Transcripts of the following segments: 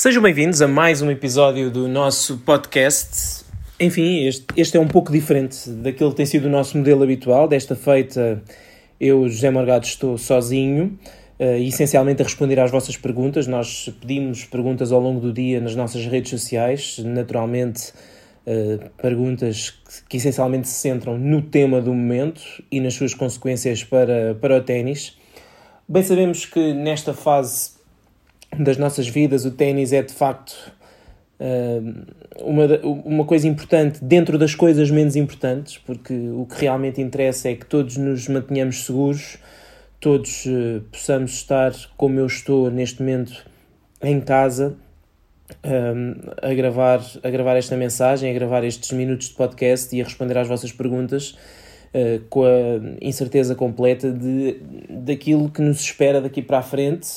Sejam bem-vindos a mais um episódio do nosso podcast. Enfim, este, este é um pouco diferente daquele que tem sido o nosso modelo habitual. Desta feita, eu, José Morgado, estou sozinho, uh, essencialmente a responder às vossas perguntas. Nós pedimos perguntas ao longo do dia nas nossas redes sociais, naturalmente, uh, perguntas que, que essencialmente se centram no tema do momento e nas suas consequências para, para o ténis. Bem sabemos que nesta fase das nossas vidas, o ténis é de facto uh, uma, uma coisa importante dentro das coisas menos importantes, porque o que realmente interessa é que todos nos mantenhamos seguros, todos uh, possamos estar como eu estou neste momento em casa. a, gravar, a gravar esta mensagem, a gravar estes minutos de podcast e a responder às vossas perguntas uh, com a incerteza completa de, daquilo que nos espera daqui para a frente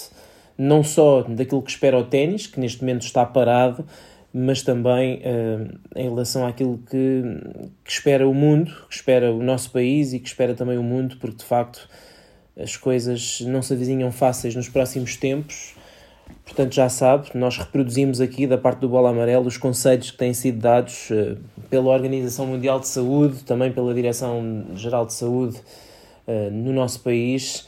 não só daquilo que espera o ténis, que neste momento está parado, mas também uh, em relação àquilo que, que, espera o mundo, que espera o nosso país e que espera também o mundo, porque de facto as coisas não se avizinham fáceis nos próximos tempos. Portanto, já sabe, nós reproduzimos aqui da parte do Bola Amarelo os conselhos que têm sido dados uh, pela Organização Mundial de Saúde, também pela Direção-Geral de Saúde uh, no nosso país,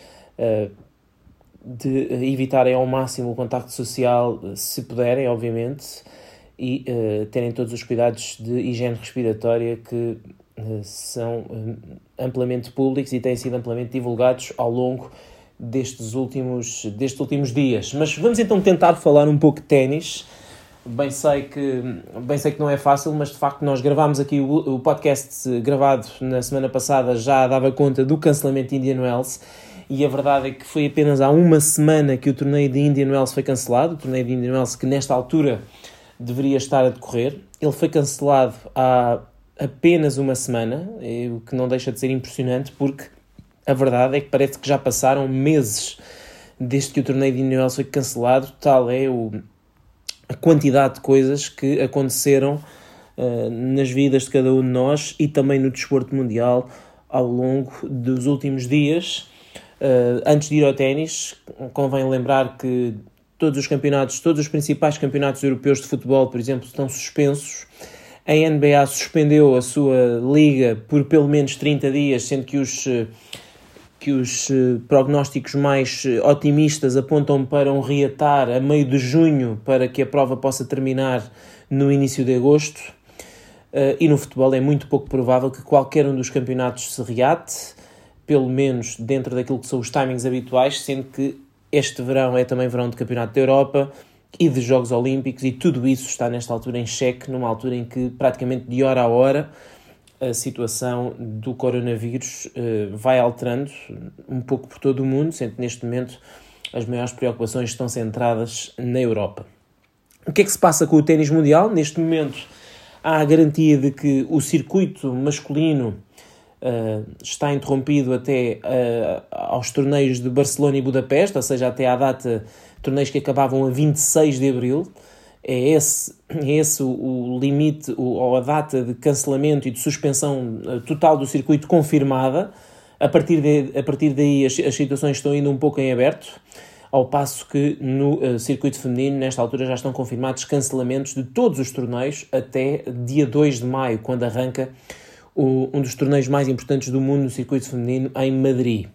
de evitarem ao máximo o contacto social, se puderem, obviamente, e uh, terem todos os cuidados de higiene respiratória que uh, são amplamente públicos e têm sido amplamente divulgados ao longo destes últimos, destes últimos dias. Mas vamos então tentar falar um pouco de ténis. Bem sei, que, bem sei que não é fácil, mas de facto nós gravámos aqui o, o podcast gravado na semana passada já dava conta do cancelamento de Indian Wells e a verdade é que foi apenas há uma semana que o torneio de Indian Wells foi cancelado, o torneio de Indian Wells que nesta altura deveria estar a decorrer. Ele foi cancelado há apenas uma semana, o que não deixa de ser impressionante porque a verdade é que parece que já passaram meses desde que o torneio de Indian Wells foi cancelado, tal é o, a quantidade de coisas que aconteceram uh, nas vidas de cada um de nós e também no desporto mundial ao longo dos últimos dias antes de ir ao ténis, convém lembrar que todos os campeonatos, todos os principais campeonatos europeus de futebol, por exemplo, estão suspensos. A NBA suspendeu a sua liga por pelo menos 30 dias, sendo que os, que os eh, prognósticos mais eh, otimistas apontam para um reatar a meio de junho para que a prova possa terminar no início de agosto. E no futebol é muito pouco provável que qualquer um dos campeonatos se reate pelo menos dentro daquilo que são os timings habituais, sendo que este verão é também verão de Campeonato da Europa e de Jogos Olímpicos, e tudo isso está nesta altura em xeque, numa altura em que praticamente de hora a hora a situação do coronavírus uh, vai alterando um pouco por todo o mundo, sendo que neste momento as maiores preocupações estão centradas na Europa. O que é que se passa com o ténis mundial? Neste momento há a garantia de que o circuito masculino uh, está interrompido até uh, aos torneios de Barcelona e Budapeste, ou seja, até à data, torneios que acabavam a 26 de abril. É esse, é esse o, limite, ou a data de cancelamento e de suspensão uh, total do circuito confirmada. A partir, de, a partir daí as, as situações estão ainda um pouco em aberto ao passo que no circuito feminino, nesta altura, já estão confirmados cancelamentos de todos os torneios até dia 2 de maio, quando arranca o, um dos torneios mais importantes do mundo no circuito feminino em Madrid,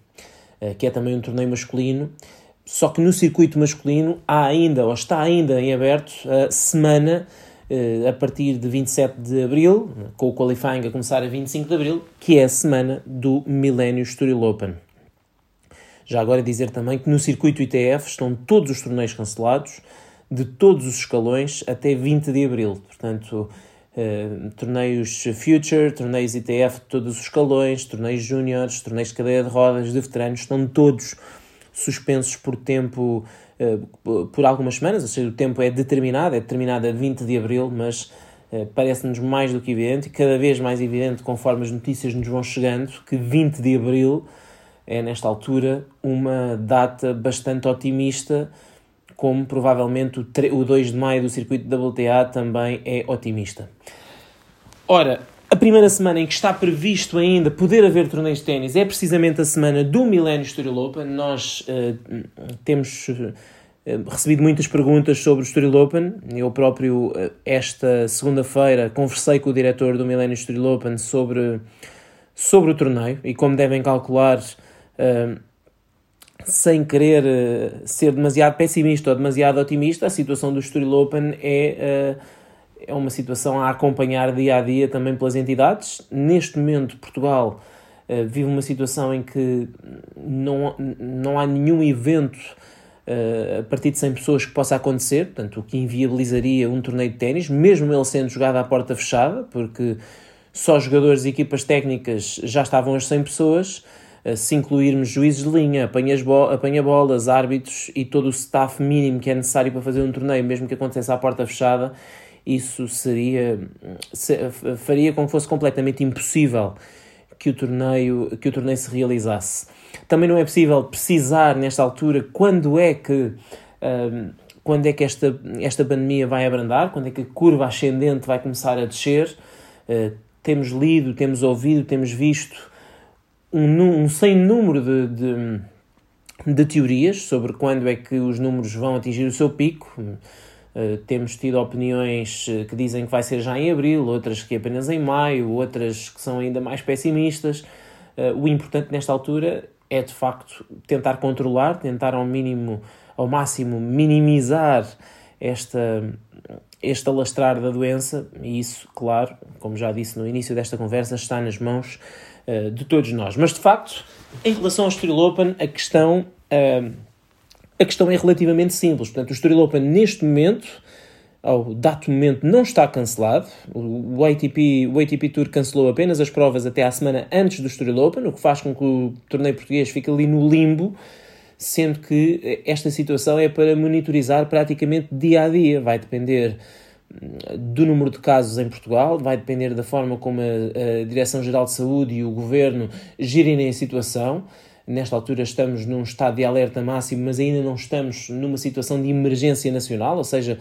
uh, que é também um torneio masculino. Só que no circuito masculino há ainda, ou está ainda em aberto, a semana uh, a partir de 27 de abril, com o qualifying a começar a 25 de abril, que é a semana do Millennium Estoril Open. Já agora dizer também que no circuito ITF estão todos os torneios cancelados, de todos os escalões, até 20 de abril. Portanto, Uh, torneios Future, torneios ITF de todos os escalões, torneios júniores, torneios de cadeia de rodas, de veteranos, estão todos suspensos por tempo, uh, por algumas semanas, ou seja, o tempo é determinado, é determinado a 20 de Abril, mas uh, parece-nos mais do que evidente, e cada vez mais evidente conforme as notícias nos vão chegando, que 20 de Abril é, nesta altura, uma data bastante otimista, como provavelmente o, o 2 de maio do circuito WTA também é otimista. Ora, a primeira semana em que está previsto ainda poder haver torneios de ténis é precisamente a semana do Millennium Estoril Open. Nós uh, temos uh, recebido muitas perguntas sobre o Estoril Open. Eu próprio, esta segunda-feira, conversei com o diretor do Millennium Estoril Open sobre, sobre o torneio e como devem calcular, sem querer ser demasiado pessimista ou demasiado otimista, a situação do Estoril Open é é uma situação a acompanhar dia a dia também pelas entidades. Neste momento, Portugal uh, vive uma situação em que não, não há nenhum evento a partir de 100 pessoas que possa acontecer, portanto, o que inviabilizaria um torneio de ténis, mesmo ele sendo jogado à porta fechada, porque só jogadores e equipas técnicas já estavam as 100 pessoas. Uh, se incluirmos juízes de linha, apanha-bolas, árbitros e todo o staff mínimo que é necessário para fazer um torneio, mesmo que acontecesse à porta fechada, isso seria faria com que fosse completamente impossível que o torneio que o torneio se realizasse. Também não é possível precisar nesta altura quando é que um, quando é que esta esta pandemia vai abrandar, quando é que a curva ascendente vai começar a descer. Uh, temos lido, temos ouvido, temos visto um, um sem número de, de, de teorias sobre quando é que os números vão atingir o seu pico eh, temos tido opiniões eh, que dizem que vai ser já em abril, outras que apenas em maio, outras que são ainda mais pessimistas. Uh, o importante nesta altura é de facto tentar controlar, tentar ao mínimo, ao máximo minimizar esta este alastrar da doença, e isso, claro, como já disse no início desta conversa, está nas mãos uh, de todos nós. Mas de facto, em relação ao Estoril Open, a questão uh, a questão é relativamente simples. Portanto, o Estoril Open, neste momento, ao dado momento, não está cancelado. O ATP, o ATP Tour cancelou apenas as provas até à semana antes do Estoril Open, o que faz com que o torneio português fique ali no limbo, sendo que esta situação é para monitorizar praticamente dia a dia. Vai depender do número de casos em Portugal, vai depender da forma como a, a Direção-Geral de Saúde e o Governo girem a situação. Nesta altura estamos num estado de alerta máximo, mas ainda não estamos numa situação de emergência nacional, ou seja,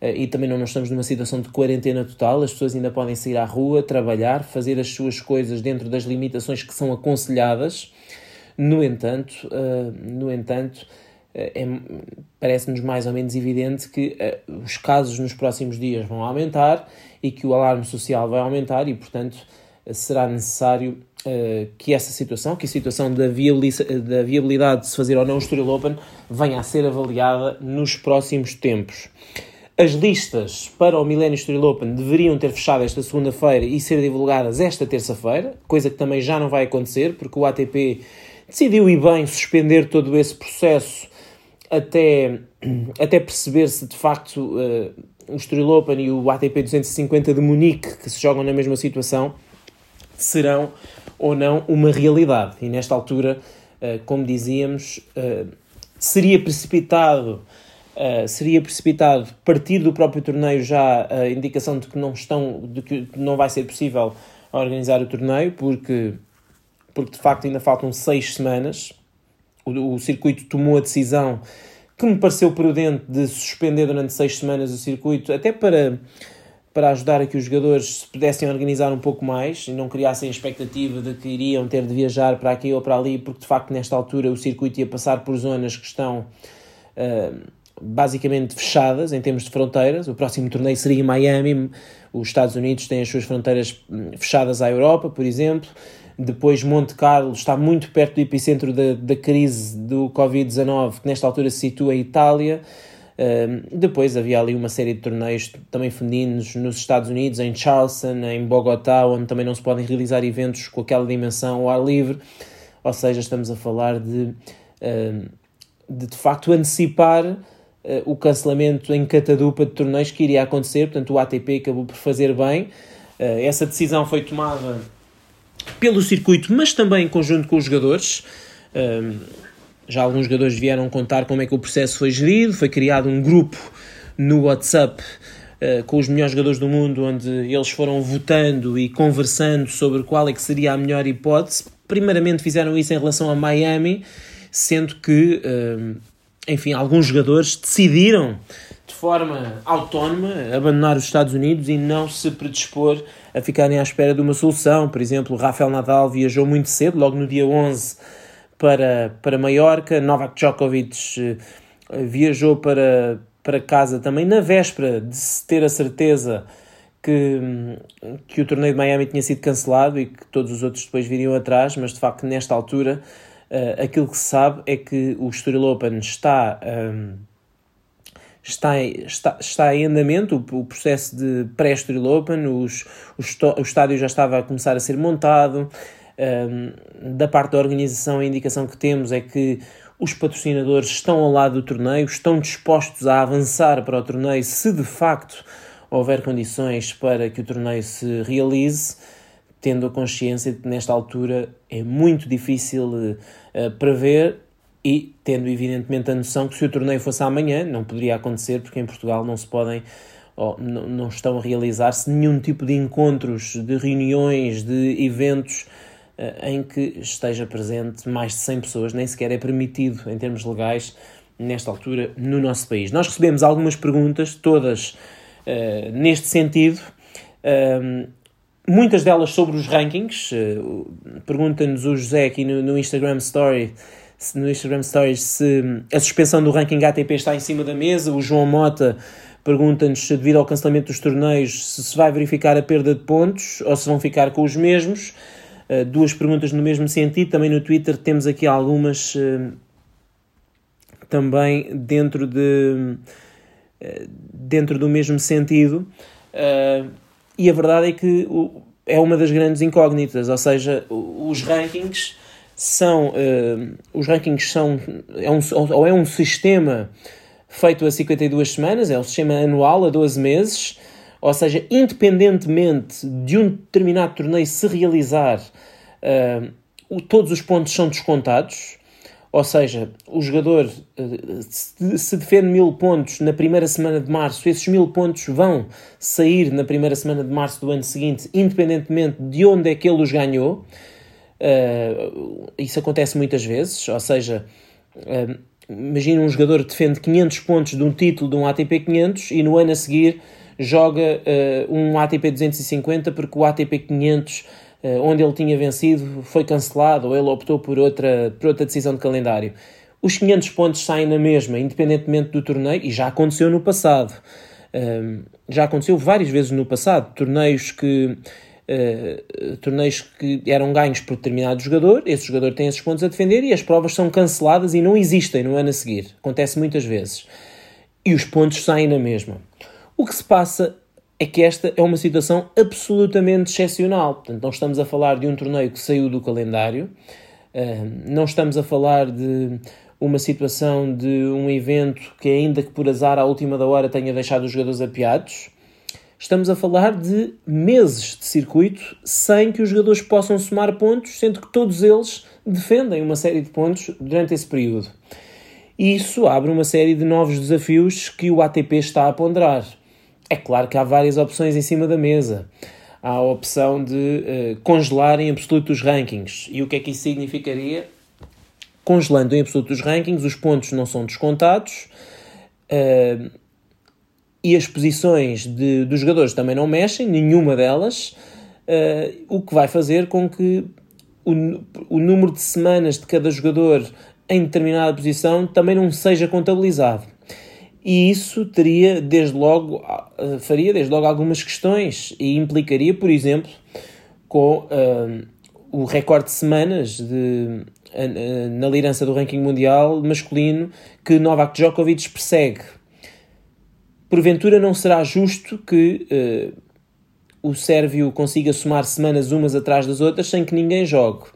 eh, e também não estamos numa situação de quarentena total, as pessoas ainda podem sair à rua, trabalhar, fazer as suas coisas dentro das limitações que são aconselhadas. No entanto, uh, no entanto, é, parece-nos mais ou menos evidente que uh, os casos nos próximos dias vão aumentar e que o alarme social vai aumentar e, portanto, será necessário uh, que essa situação, que a situação da, da viabilidade de se fazer ou não o Estoril Open, venha a ser avaliada nos próximos tempos. As listas para o Millennium Estoril Open deveriam ter fechado esta segunda-feira e ser divulgadas esta terça-feira, coisa que também já não vai acontecer, porque o ATP decidiu e bem suspender todo esse processo até, até perceber se de facto uh, o Estoril Open e o ATP 250 de Munique, que se jogam na mesma situação, serão ou não uma realidade. E nesta altura, eh, como dizíamos, eh, seria precipitado Uh, seria precipitado partir do próprio torneio já a indicação de que não estão de que não vai ser possível organizar o torneio porque porque de facto ainda faltam seis semanas o, o circuito tomou a decisão que me pareceu prudente de suspender durante seis semanas o circuito até para para ajudar a que os jogadores se pudessem organizar um pouco mais e não criassem a expectativa de que iriam ter de viajar para aqui ou para ali, porque de facto nesta altura o circuito ia passar por zonas que estão uh, basicamente fechadas em termos de fronteiras. O próximo torneio seria em Miami, os Estados Unidos têm as suas fronteiras hum, fechadas à Europa, por exemplo. Depois, Monte Carlo está muito perto do epicentro da, da crise do Covid-19, que nesta altura se situa em Itália depois havia ali uma série de torneios também femininos nos Estados Unidos, em Charleston, em Bogotá, onde também não se podem realizar eventos com aquela dimensão ao ar livre. Ou seja, estamos a falar de de, de facto antecipar uh, o cancelamento em catadupa de torneios que iria acontecer. Portanto, o ATP acabou por fazer bem. Uh, essa decisão foi tomada pelo circuito, mas também em conjunto com os jogadores. Já alguns jogadores vieram contar como é que o processo foi gerido, foi criado um grupo no WhatsApp uh, com os melhores jogadores do mundo, onde eles foram votando e conversando sobre qual é que seria a melhor hipótese. Primeiramente fizeram isso em relação a Miami, sendo que, uh, enfim, alguns jogadores decidiram de forma autónoma abandonar os Estados Unidos e não se predispor a ficarem à espera de uma solução. Por exemplo, Rafael Nadal viajou muito cedo, logo no dia 11 para, para Maiorca, Novak Djokovic viajou para, para casa também na véspera de se ter a certeza que, que o torneio de Miami tinha sido cancelado e que todos os outros depois viriam atrás, mas de facto nesta altura uh, aquilo que se sabe é que o Estoril Open está, um, está, está, está em andamento, o, o processo de pré-Estoril Open, os, os, o estádio já estava a começar a ser montado, um, da parte da organização a indicação que temos é que os patrocinadores estão ao lado do torneio, estão dispostos a avançar para o torneio se de facto houver condições para que o torneio se realize, tendo a consciência de que nesta altura é muito difícil uh, prever e tendo evidentemente a noção que se o torneio fosse amanhã, não poderia acontecer porque em Portugal não se podem ou não, não estão a realizar-se nenhum tipo de encontros, de reuniões, de eventos uh, em que esteja presente mais de 100 pessoas, nem sequer é permitido em termos legais nesta altura no nosso país. Nós recebemos algumas perguntas, todas uh, neste sentido. Uh, muitas delas sobre os rankings. Uh, Pergunta-nos o José aqui no, no, Instagram Story. No Instagram Stories se a suspensão do ranking ATP está em cima da mesa. O João Mota pergunta-nos se, devido ao cancelamento dos torneios, se se vai verificar a perda de pontos ou se vão ficar com os mesmos. Uh, duas perguntas no mesmo sentido. Também no Twitter temos aqui algumas uh, também dentro de dentro do mesmo sentido. Uh, e a verdade é que é uma das grandes incógnitas, ou seja, os rankings são uh, os rankings são é um, ou é um sistema feito a 52 semanas, é um sistema anual a 12 meses, ou seja, independentemente de um determinado torneio se realizar, uh, todos os pontos são descontados. Ou seja, o jogador eh, se defende mil pontos na primeira semana de março, esses mil pontos vão sair na primeira semana de março do ano seguinte, independentemente de onde é que ele os ganhou. Uh, isso acontece muitas vezes, ou seja, uh, imagina um jogador que defende 500 pontos de um título de um ATP 500 e no ano a seguir joga uh, um ATP 250 porque o ATP 500 eh, onde ele tinha vencido foi cancelado ou ele optou por outra, por outra decisão de calendário. Os 500 pontos saem na mesma, independentemente do torneio, e já aconteceu no passado. Já aconteceu várias vezes no passado. Torneios que, uh, torneios que eram ganhos por determinado jogador, esse jogador tem esses pontos a defender e as provas são canceladas e não existem no ano a seguir. Acontece muitas vezes. E os pontos saem na mesma. O que se passa é que esta é uma situação absolutamente excepcional. Portanto, não estamos a falar de um torneio que saiu do calendário, não estamos a falar de uma situação de um evento que, ainda que por azar à última da hora, tenha deixado os jogadores apiados. Estamos a falar de meses de circuito sem que os jogadores possam somar pontos, sendo que todos eles defendem uma série de pontos durante esse período. E isso abre uma série de novos desafios que o ATP está a ponderar. É claro que há várias opções em cima da mesa. Há a opção de uh, congelar em absoluto os rankings. E o que é que isso significaria? Congelando em absoluto os rankings, os pontos não são descontados uh, e as posições de, dos jogadores também não mexem, nenhuma delas, uh, o que vai fazer com que o, o número de semanas de cada jogador em determinada posição também não seja contabilizado e isso teria desde logo faria desde logo algumas questões e implicaria, por exemplo, com uh, o recorde de semanas de, uh, na liderança do ranking mundial masculino que Novak Djokovic persegue. Porventura não será justo que uh, o Sérvio consiga somar semanas umas atrás das outras sem que ninguém jogue.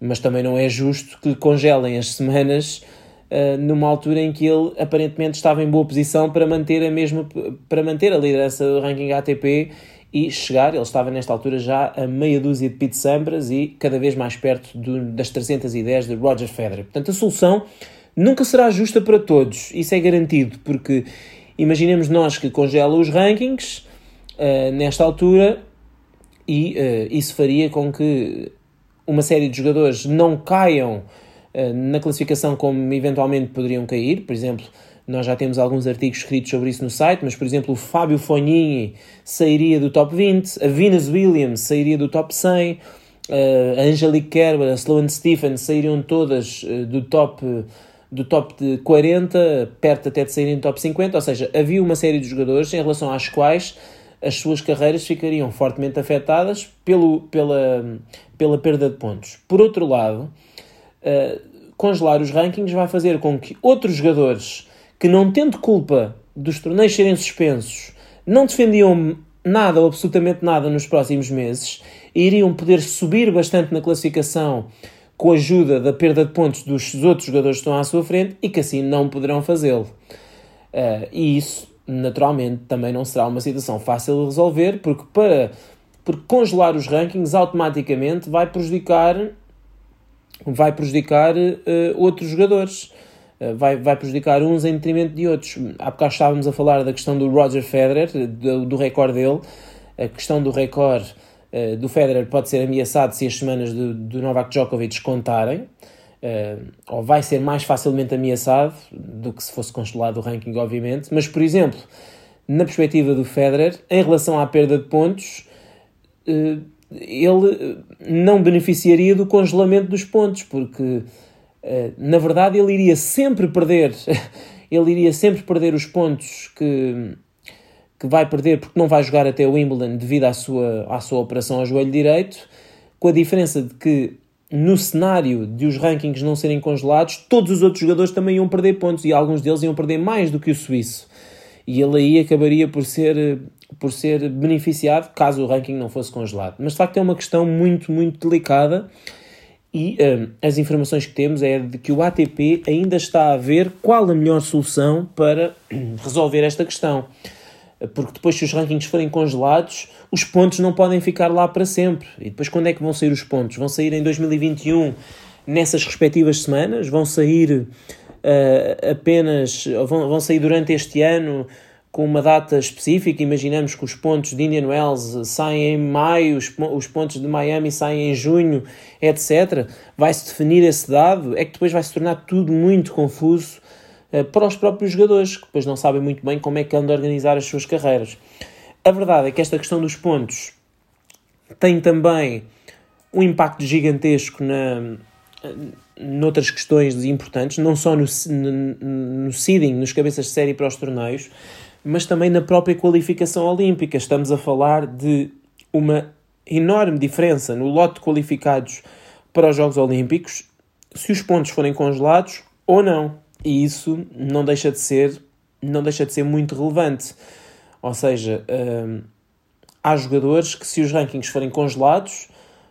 Mas também não é justo que lhe congelem as semanas uh, numa altura em que ele aparentemente estava em boa posição para manter a mesma para manter a liderança do ranking ATP e chegar, ele estava nesta altura já a meia dúzia de Pete Sampras e cada vez mais perto do, das 310 de Roger Federer. Portanto, a solução nunca será justa para todos, isso é garantido, porque imaginemos nós que congela os rankings uh, nesta altura e uh, isso faria com que uma série de jogadores não caiam eh, na classificação como eventualmente poderiam cair. Por exemplo, nós já temos alguns artigos escritos sobre isso no site, mas, por exemplo, o Fábio Fognini sairia do top 20, a Venus Williams sairia do top 100, eh, a Angelique Kerber, a Sloane Stephens sairiam todas do top do top de 40, perto até de saírem do top 50, ou seja, havia uma série de jogadores em relação às quais as suas carreiras ficariam fortemente afetadas pelo, pela, pela perda de pontos. Por outro lado, uh, congelar os rankings vai fazer com que outros jogadores que, não tendo culpa dos torneios serem suspensos, não defendiam nada ou absolutamente nada nos próximos meses, iriam poder subir bastante na classificação com a ajuda da perda de pontos dos outros jogadores que estão à sua frente e que assim não poderão fazê-lo. Uh, e isso, naturalmente, também não será uma situação fácil de resolver, porque para porque congelar os rankings automaticamente vai prejudicar vai prejudicar uh, outros jogadores. Uh, vai, vai prejudicar uns em detrimento de outros. Há bocado estávamos a falar da questão do Roger Federer, do, do recorde dele. A questão do recorde uh, do Federer pode ser ameaçado se as semanas do, do Novak Djokovic contarem. ou vai ser mais facilmente ameaçado do que se fosse congelado o ranking, obviamente. Mas, por exemplo, na perspectiva do Federer, em relação à perda de pontos, ele não beneficiaria do congelamento dos pontos, porque eh, na verdade ele iria sempre perder, ele iria sempre perder os pontos que, que vai perder porque não vai jogar até o Wimbledon devido à sua, à sua operação ao joelho direito, com a diferença de que no cenário de os rankings não serem congelados, todos os outros jogadores também iam perder pontos e alguns deles iam perder mais do que o suíço. E ele aí acabaria por ser por ser beneficiado caso o ranking não fosse congelado. Mas de facto é uma questão muito, muito delicada e um, as informações que temos é de que o ATP ainda está a ver qual a melhor solução para resolver esta questão. Porque depois, se os rankings forem congelados, os pontos não podem ficar lá para sempre. E depois, quando é que vão sair os pontos? Vão sair em 2021 nessas respectivas semanas? Vão sair uh, apenas. Vão, vão sair durante este ano? com uma data específica, imaginamos que os pontos de Indian Wells saem em maio, os pontos de Miami saem em junho, etc. Vai-se definir esse dado, é que depois vai se tornar tudo muito confuso para os próprios jogadores, que depois não sabem muito bem como é que andam a organizar as suas carreiras. A verdade é que esta questão dos pontos tem também um impacto gigantesco na, noutras questões importantes, não só no, no, no seeding, nos cabeças de série para os torneios, mas também na própria qualificação olímpica. Estamos a falar de uma enorme diferença no lote de qualificados para os Jogos Olímpicos, se os pontos forem congelados ou não. E isso não deixa de ser, não deixa de ser muito relevante. Ou seja, hum, há jogadores que, se os rankings forem congelados,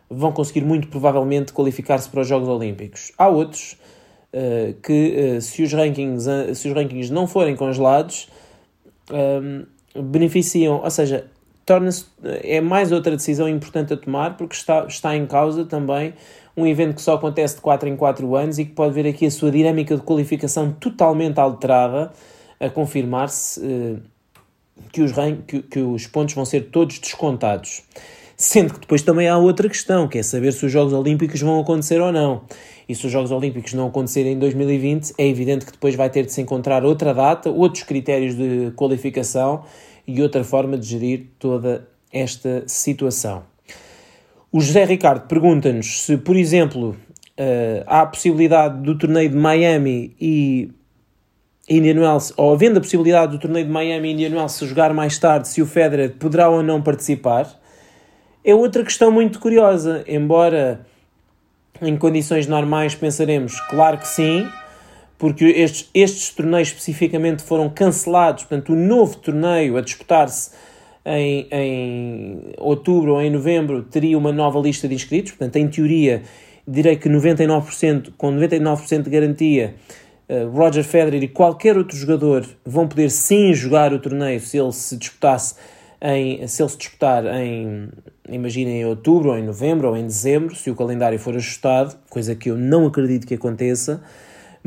vão conseguir muito provavelmente qualificar-se para os Jogos Olímpicos. Há outros uh, que, uh, se, os rankings, uh, se os rankings não forem congelados, um, beneficiam, ou seja, torna-se é mais outra decisão importante a tomar porque está, está em causa também um evento que só acontece de 4 em 4 anos e que pode ver aqui a sua dinâmica de qualificação totalmente alterada a confirmar-se uh, que, os que, que os pontos vão ser todos descontados. Sendo que depois também há outra questão, que é saber se os Jogos Olímpicos vão acontecer ou não. E se os Jogos Olímpicos não acontecerem em 2020, é evidente que depois vai ter de se encontrar outra data, outros critérios de qualificação e outra forma de gerir toda esta situação. O José Ricardo pergunta-nos se, por exemplo, eh, há a possibilidade do torneio de Miami e Indian Wells, ou havendo a possibilidade do torneio de Miami e Indian Wells se jogar mais tarde, se o Federer poderá ou não participar é outra questão muito curiosa. Embora em condições normais pensaremos, claro que sim, porque estes, estes torneios especificamente foram cancelados, portanto, o novo torneio a disputar-se em, em outubro ou em novembro teria uma nova lista de inscritos, portanto, em teoria, direi que 99%, com 99% de garantia, uh, Roger Federer e qualquer outro jogador vão poder sim jogar o torneio se ele se disputasse em, se ele se disputar em, imaginem, em outubro, ou em novembro, ou em dezembro, se o calendário for ajustado, coisa que eu não acredito que aconteça,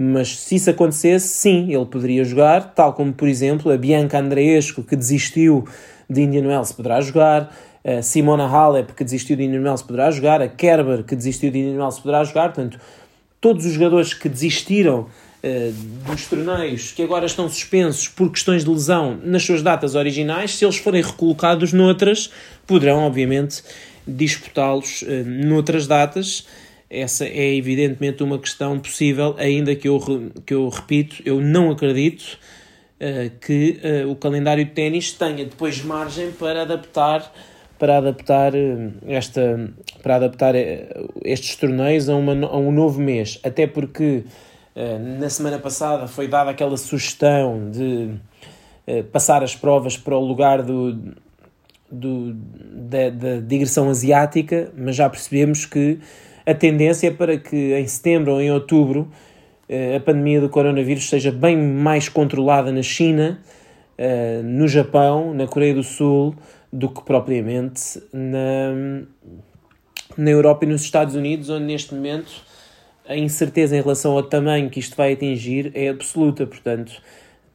mas se isso acontecesse, sim, ele poderia jogar, tal como, por exemplo, a Bianca Andreescu, que desistiu de Indian Wells, poderá jogar, a Simona Halep, que desistiu de Indian Wells, poderá jogar, a Kerber, que desistiu de Indian Wells, poderá jogar, portanto, todos os jogadores que desistiram uh, dos torneios que agora estão suspensos por questões de lesão nas suas datas originais, se eles forem recolocados noutras, poderão, obviamente, disputá-los uh, noutras datas. Essa é evidentemente uma questão possível, ainda que eu, que eu repito, eu não acredito uh, que uh, o calendário de ténis tenha depois margem para adaptar para adaptar esta para adaptar estes torneios a, uma, a um novo mês. Até porque na semana passada foi dada aquela sugestão de passar as provas para o lugar do, do, da, da digressão asiática, mas já percebemos que a tendência é para que em setembro ou em outubro eh, a pandemia do coronavírus seja bem mais controlada na China, eh, no Japão, na Coreia do Sul, do que propriamente na, na Europa e nos Estados Unidos, onde neste momento a incerteza em relação ao tamanho que isto vai atingir é absoluta, portanto,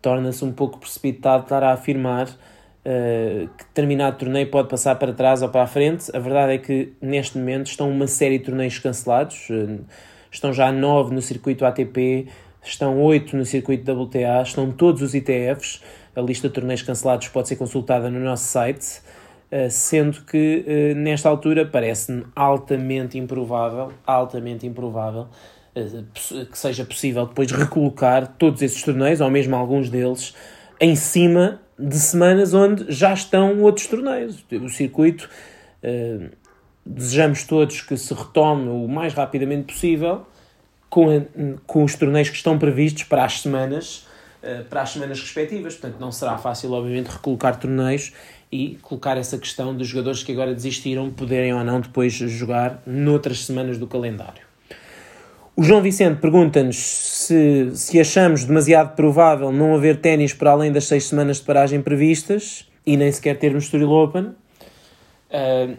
torna-se um pouco precipitado estar a afirmar uh, que determinado torneio pode passar para trás ou para a frente. A verdade é que neste momento estão uma série de torneios cancelados, uh, estão já nove no circuito ATP, estão oito no circuito WTA, estão todos os ITFs. A lista de torneios cancelados pode ser consultada no nosso site, uh, sendo que nesta altura parece-me altamente improvável, altamente improvável que seja possível depois recolocar todos esses torneios, ou mesmo alguns deles, em cima de semanas onde já estão outros torneios. O circuito, uh, desejamos todos que se retome o mais rapidamente possível com, a, com os torneios que estão previstos para as semanas, uh, para as semanas respectivas. Portanto, não será fácil, obviamente, recolocar torneios e colocar essa questão dos jogadores que agora desistiram poderem ou não depois jogar noutras semanas do calendário. O João Vicente pergunta-nos se, se achamos demasiado provável não haver ténis para além das seis semanas de paragem previstas e nem sequer termos Estoril Open. Uh,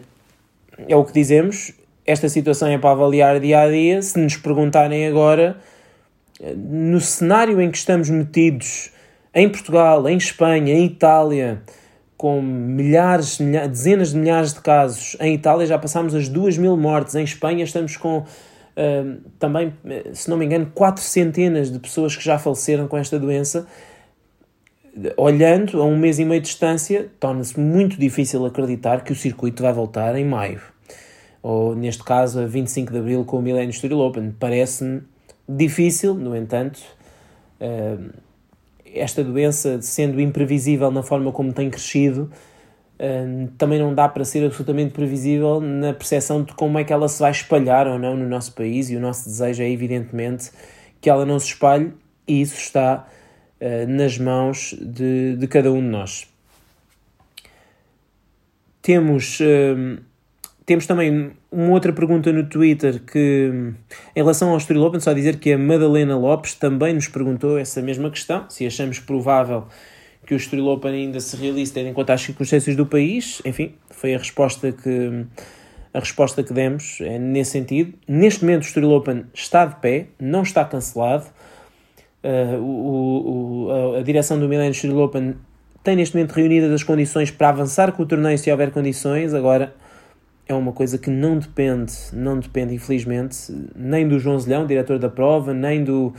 é o que dizemos. Esta situação é para avaliar dia a dia. Se nos perguntarem agora, no cenário em que estamos metidos em Portugal, em Espanha, em Itália, com milhares, dezenas de milhares de casos, em Itália já passámos as duas mil mortes, em Espanha estamos com também, se não me engano, quatro centenas de pessoas que já faleceram com esta doença. Olhando a um mês e meio de distância, torna-se muito difícil acreditar que o circuito vai voltar em maio. Ou, neste caso, a 25 de abril com o Millennium Studio Open. Parece-me difícil, no entanto, esta doença, sendo imprevisível na forma como tem crescido, também não dá para ser absolutamente previsível na percepção de como é que ela se vai espalhar ou não no nosso país e o nosso desejo é evidentemente que ela não se espalhe e isso está uh, nas mãos de, de cada um de nós. Temos, uh, temos também uma outra pergunta no Twitter que, em relação ao Estoril Open, só dizer que a Madalena Lopes também nos perguntou essa mesma questão, se achamos provável que o Estoril Open ainda se realize tendo em conta as circunstâncias do país. Enfim, foi a resposta que a resposta que demos é nesse sentido. Neste momento o Estoril Open está de pé, não está cancelado. Uh, o, o, a, a, direção do Milênio Estoril Open tem neste momento reunidas as condições para avançar com o torneio se houver condições. Agora é uma coisa que não depende, não depende infelizmente, nem do João Zelhão, diretor da prova, nem do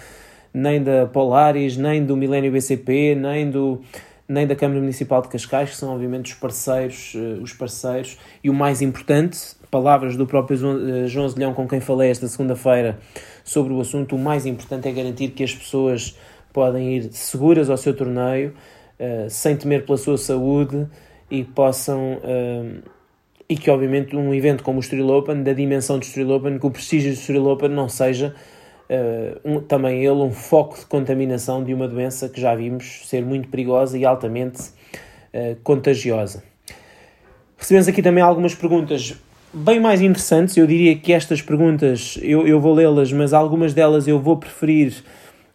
nem da Polaris, nem do Milênio BCP, nem do nem da Câmara Municipal de Cascais, que são obviamente os parceiros, uh, os parceiros, e o mais importante, palavras do próprio uh, João Zilhão com quem falei esta segunda-feira sobre o assunto, o mais importante é garantir que as pessoas podem ir seguras ao seu torneio, uh, sem temer pela sua saúde e possam e que obviamente um evento como o Estoril Open, da dimensão do Estoril Open, que o prestígio do Estoril Open não seja um, também ele um foco de contaminação de uma doença que já vimos ser muito perigosa e altamente uh, contagiosa. Recebemos aqui também algumas perguntas bem mais interessantes. Eu diria que estas perguntas eu, eu vou lê-las, mas algumas delas eu vou preferir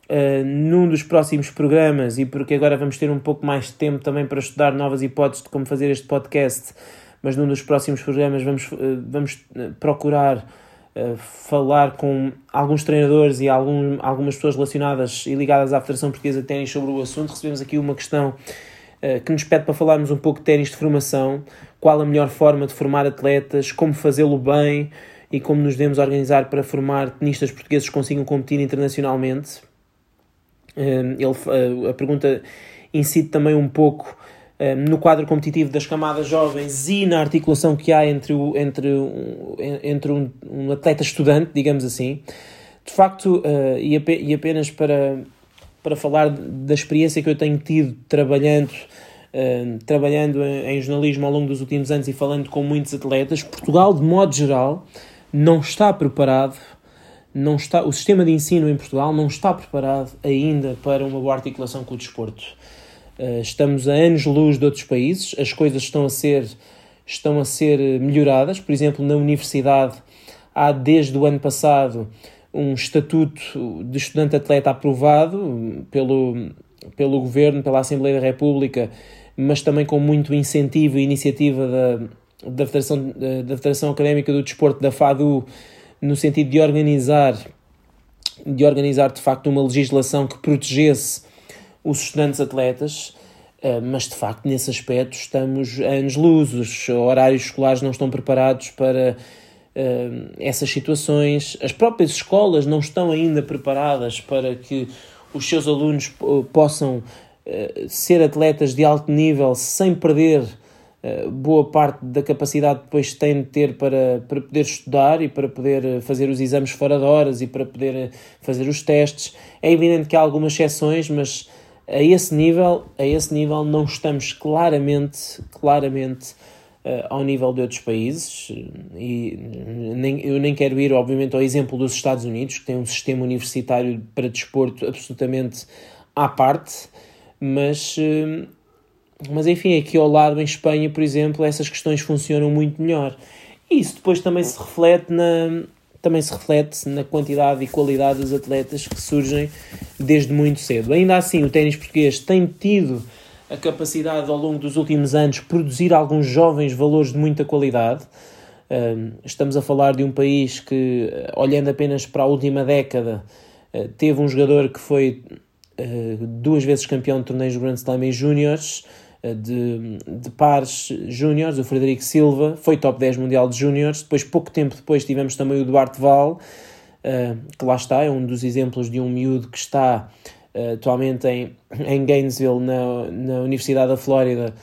uh, num dos próximos programas e porque agora vamos ter um pouco mais de tempo também para estudar novas hipóteses de como fazer este podcast. Mas num dos próximos programas vamos, uh, vamos procurar falar com alguns treinadores e algum, algumas pessoas relacionadas e ligadas à Federação Portuguesa de Ténis sobre o assunto. Recebemos aqui uma questão uh, que nos pede para falarmos um pouco de ténis de formação, qual a melhor forma de formar atletas, como fazê-lo bem e como nos devemos organizar para formar tenistas portugueses que consigam competir internacionalmente. Uh, ele, uh, a pergunta incide também um pouco no quadro competitivo das camadas jovens e na articulação que há entre, o, entre, um, entre um, um atleta estudante, digamos assim. De facto, uh, e, e apenas para, para falar da experiência que eu tenho tido trabalhando, uh, trabalhando em, em, jornalismo ao longo dos últimos anos e falando com muitos atletas, Portugal, de modo geral, não está preparado, não está, o sistema de ensino em Portugal não está preparado ainda para uma boa articulação com o desporto. Uh, estamos a anos-luz de outros países, as coisas estão a ser estão a ser melhoradas, por exemplo, na universidade há desde o ano passado um estatuto de estudante-atleta aprovado pelo, pelo Governo, pela Assembleia da República, mas também com muito incentivo e iniciativa da, da, Federação, da Federação Académica do Desporto, da FADU, no sentido de organizar, de organizar de facto uma legislação que protegesse os estudantes atletas, eh, mas de facto nesse aspecto estamos anos luz, os horários escolares não estão preparados para uh, essas situações. As próprias escolas não estão ainda preparadas para que os seus alunos possam uh, ser atletas de alto nível sem perder boa parte da capacidade que depois têm de ter para, para poder estudar e para poder fazer os exames fora de horas e para poder fazer os testes. É evidente que há algumas exceções, mas a esse nível, a esse nível não estamos claramente, claramente uh, ao nível de outros países e nem, eu nem quero ir, obviamente, ao exemplo dos Estados Unidos, que tem um sistema universitário para desporto absolutamente à parte, mas, uh, mas enfim, aqui ao lado, em Espanha, por exemplo, essas questões funcionam muito melhor. E isso depois também se reflete na, também se reflete na quantidade e qualidade dos atletas que surgem desde muito cedo. Ainda assim, o ténis português tem tido a capacidade ao longo dos últimos anos de produzir alguns jovens valores de muita qualidade. Estamos a falar de um país que, olhando apenas para a última década, eh, teve um jogador que foi eh, duas vezes campeão de torneios do Grand Slam em Júniores, de, de pares júniores, o Frederico Silva, foi top 10 mundial de júniores. Depois, pouco tempo depois, tivemos também o Duarte Val, que lá está, é um dos exemplos de um miúdo que está uh, atualmente em, em Gainesville, na, na Universidade da Flórida,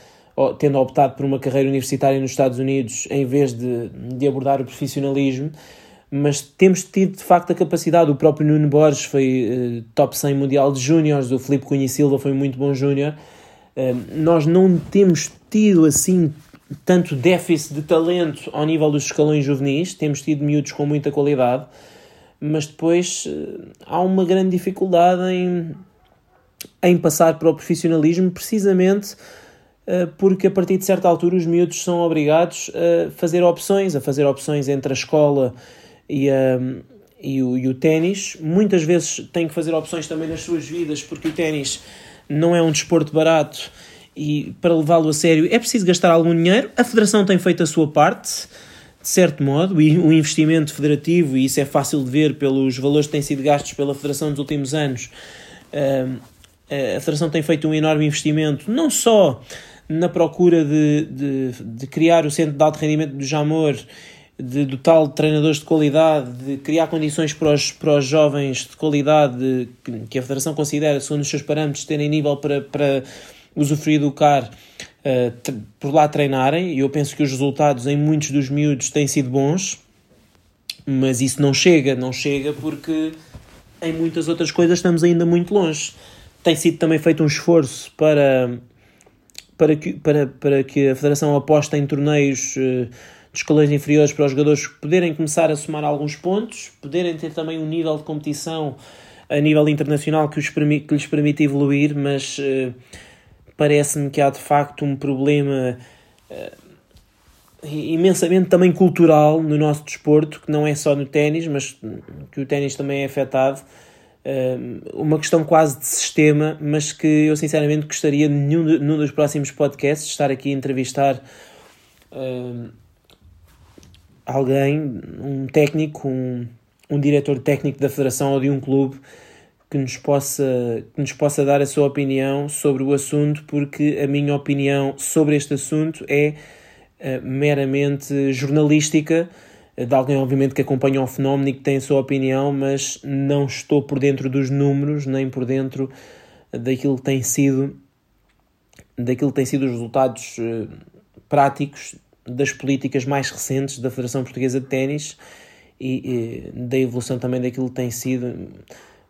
tendo optado por uma carreira universitária nos Estados Unidos em vez de, de abordar o profissionalismo. Mas temos tido de facto a capacidade. O próprio Nuno Borges foi uh, top 100 mundial de júniores, o Felipe Cunha Silva foi muito bom júnior. Nós não temos tido assim tanto déficit de talento ao nível dos escalões juvenis, temos tido miúdos com muita qualidade mas depois uh, há uma grande dificuldade em, em passar para o profissionalismo, precisamente uh, porque a partir de certa altura os miúdos são obrigados a fazer opções, a fazer opções entre a escola e, a, e o, e o ténis. Muitas vezes têm que fazer opções também nas suas vidas, porque o ténis não é um desporto barato e para levá-lo a sério é preciso gastar algum dinheiro. A Federação tem feito a sua parte de certo modo, o investimento federativo, e isso é fácil de ver pelos valores que têm sido gastos pela Federação nos últimos anos, a Federação tem feito um enorme investimento, não só na procura de, de, de criar o Centro de Alto Rendimento do Jamor, de dotar de treinadores de qualidade, de criar condições para os, para os jovens de qualidade que a Federação considera, segundo os seus parâmetros, terem nível para, para usufruir do CAR uh, por lá treinarem, e eu penso que os resultados em muitos dos miúdos têm sido bons, mas isso não chega, não chega porque em muitas outras coisas estamos ainda muito longe. Tem sido também feito um esforço para, para, que, para, para que a Federação aposte em torneios uh, de escalões inferiores para os jogadores poderem começar a somar alguns pontos, poderem ter também um nível de competição a nível internacional que, os permi que lhes permite evoluir, mas uh, parece-me que há de facto um problema uh, imensamente também cultural no nosso desporto, que não é só no ténis, mas que o ténis também é afetado. Uh, uma questão quase de sistema, mas que eu sinceramente gostaria num dos próximos podcasts estar aqui a entrevistar alguém, um técnico, um, um diretor técnico da federação ou de um clube que nos possa, que nos possa dar a sua opinião sobre o assunto, porque a minha opinião sobre este assunto é uh, meramente jornalística, uh, de alguém, obviamente, que acompanha o fenómeno e que tem a sua opinião, mas não estou por dentro dos números, nem por dentro daquilo que tem sido daquilo que têm sido os resultados uh, práticos das políticas mais recentes da Federação Portuguesa de Ténis e, e, da evolução também daquilo que tem sido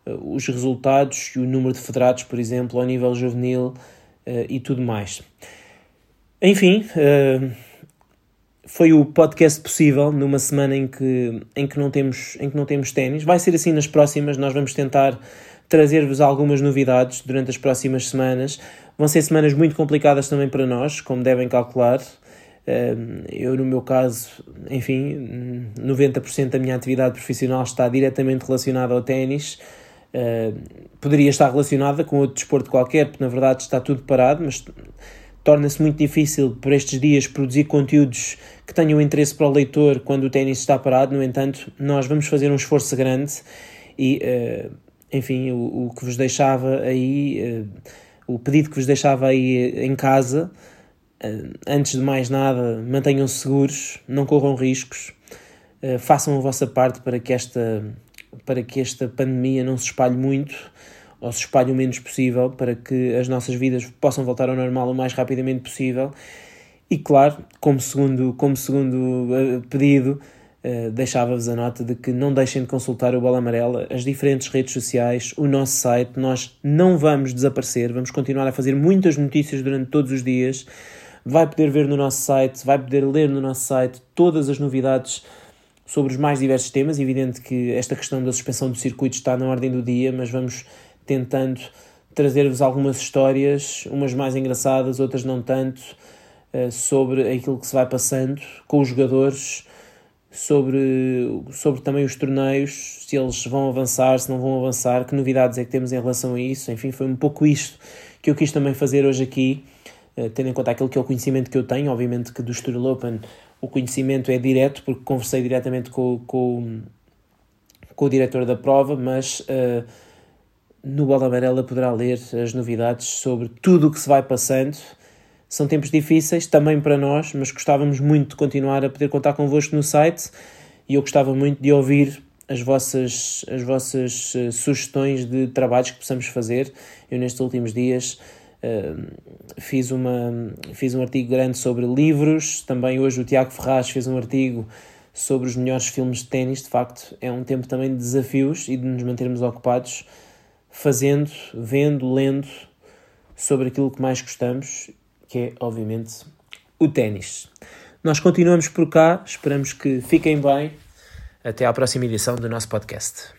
uh, os resultados e o número de federados, por exemplo, ao nível juvenil uh, e tudo mais. Enfim, foi o podcast possível numa semana em que, em que não temos em que não temos ténis. Vai ser assim nas próximas, nós vamos tentar trazer-vos algumas novidades durante as próximas semanas. Vão ser semanas muito complicadas também para nós, como devem calcular. Eu, no meu caso, enfim, 90% da minha atividade profissional está diretamente relacionada ao ténis. Poderia estar relacionada com outro desporto qualquer, porque na verdade está tudo parado, mas torna-se muito difícil por estes dias produzir conteúdos que tenham interesse para o leitor quando o ténis está parado. No entanto, nós vamos fazer um esforço grande e, enfim, o, o, que vos deixava aí, o pedido que vos deixava aí em casa, antes de mais nada, mantenham-se seguros, não corram riscos, façam a vossa parte para que esta, para que esta pandemia não se espalhe muito ou se espalhe o menos possível para que as nossas vidas possam voltar ao normal o mais rapidamente possível. E claro, como segundo, como segundo eh, pedido, deixava-vos a nota de que não deixem de consultar o Bola Amarela, as diferentes redes sociais, o nosso site. Nós não vamos desaparecer, vamos continuar a fazer muitas notícias durante todos os dias. Vai poder ver no nosso site, vai poder ler no nosso site todas as novidades sobre os mais diversos temas. Evidente que esta questão da suspensão do circuito está na ordem do dia, mas vamos tentando trazer-vos algumas histórias, umas mais engraçadas, outras não tanto, eh, sobre aquilo que se vai passando com os jogadores, sobre, sobre também os torneios, se eles vão avançar, se não vão avançar, que novidades é que temos em relação a isso. Enfim, foi um pouco isto que eu quis também fazer hoje aqui, tendo em conta aquilo que é o conhecimento que eu tenho. Obviamente que do Estoril Open o conhecimento é direto, porque conversei diretamente com, com, com o diretor da prova, mas. Uh, no Bola Amarela poderá ler as novidades sobre tudo o que se vai passando. São tempos difíceis também para nós, mas gostávamos muito de continuar a poder contar convosco no site e eu gostava muito de ouvir as vossas, as vossas uh, sugestões de trabalhos que possamos fazer. Eu, nestes últimos dias, fiz, uma, fiz um artigo grande sobre livros. Também hoje o Tiago Ferraz fez um artigo sobre os melhores filmes de ténis. De facto, é um tempo também de desafios e de nos mantermos ocupados fazendo, vendo, lendo sobre aquilo que mais gostamos, que é, obviamente, o ténis. Nós continuamos por cá, esperamos que fiquem bem. Até à próxima edição do nosso podcast.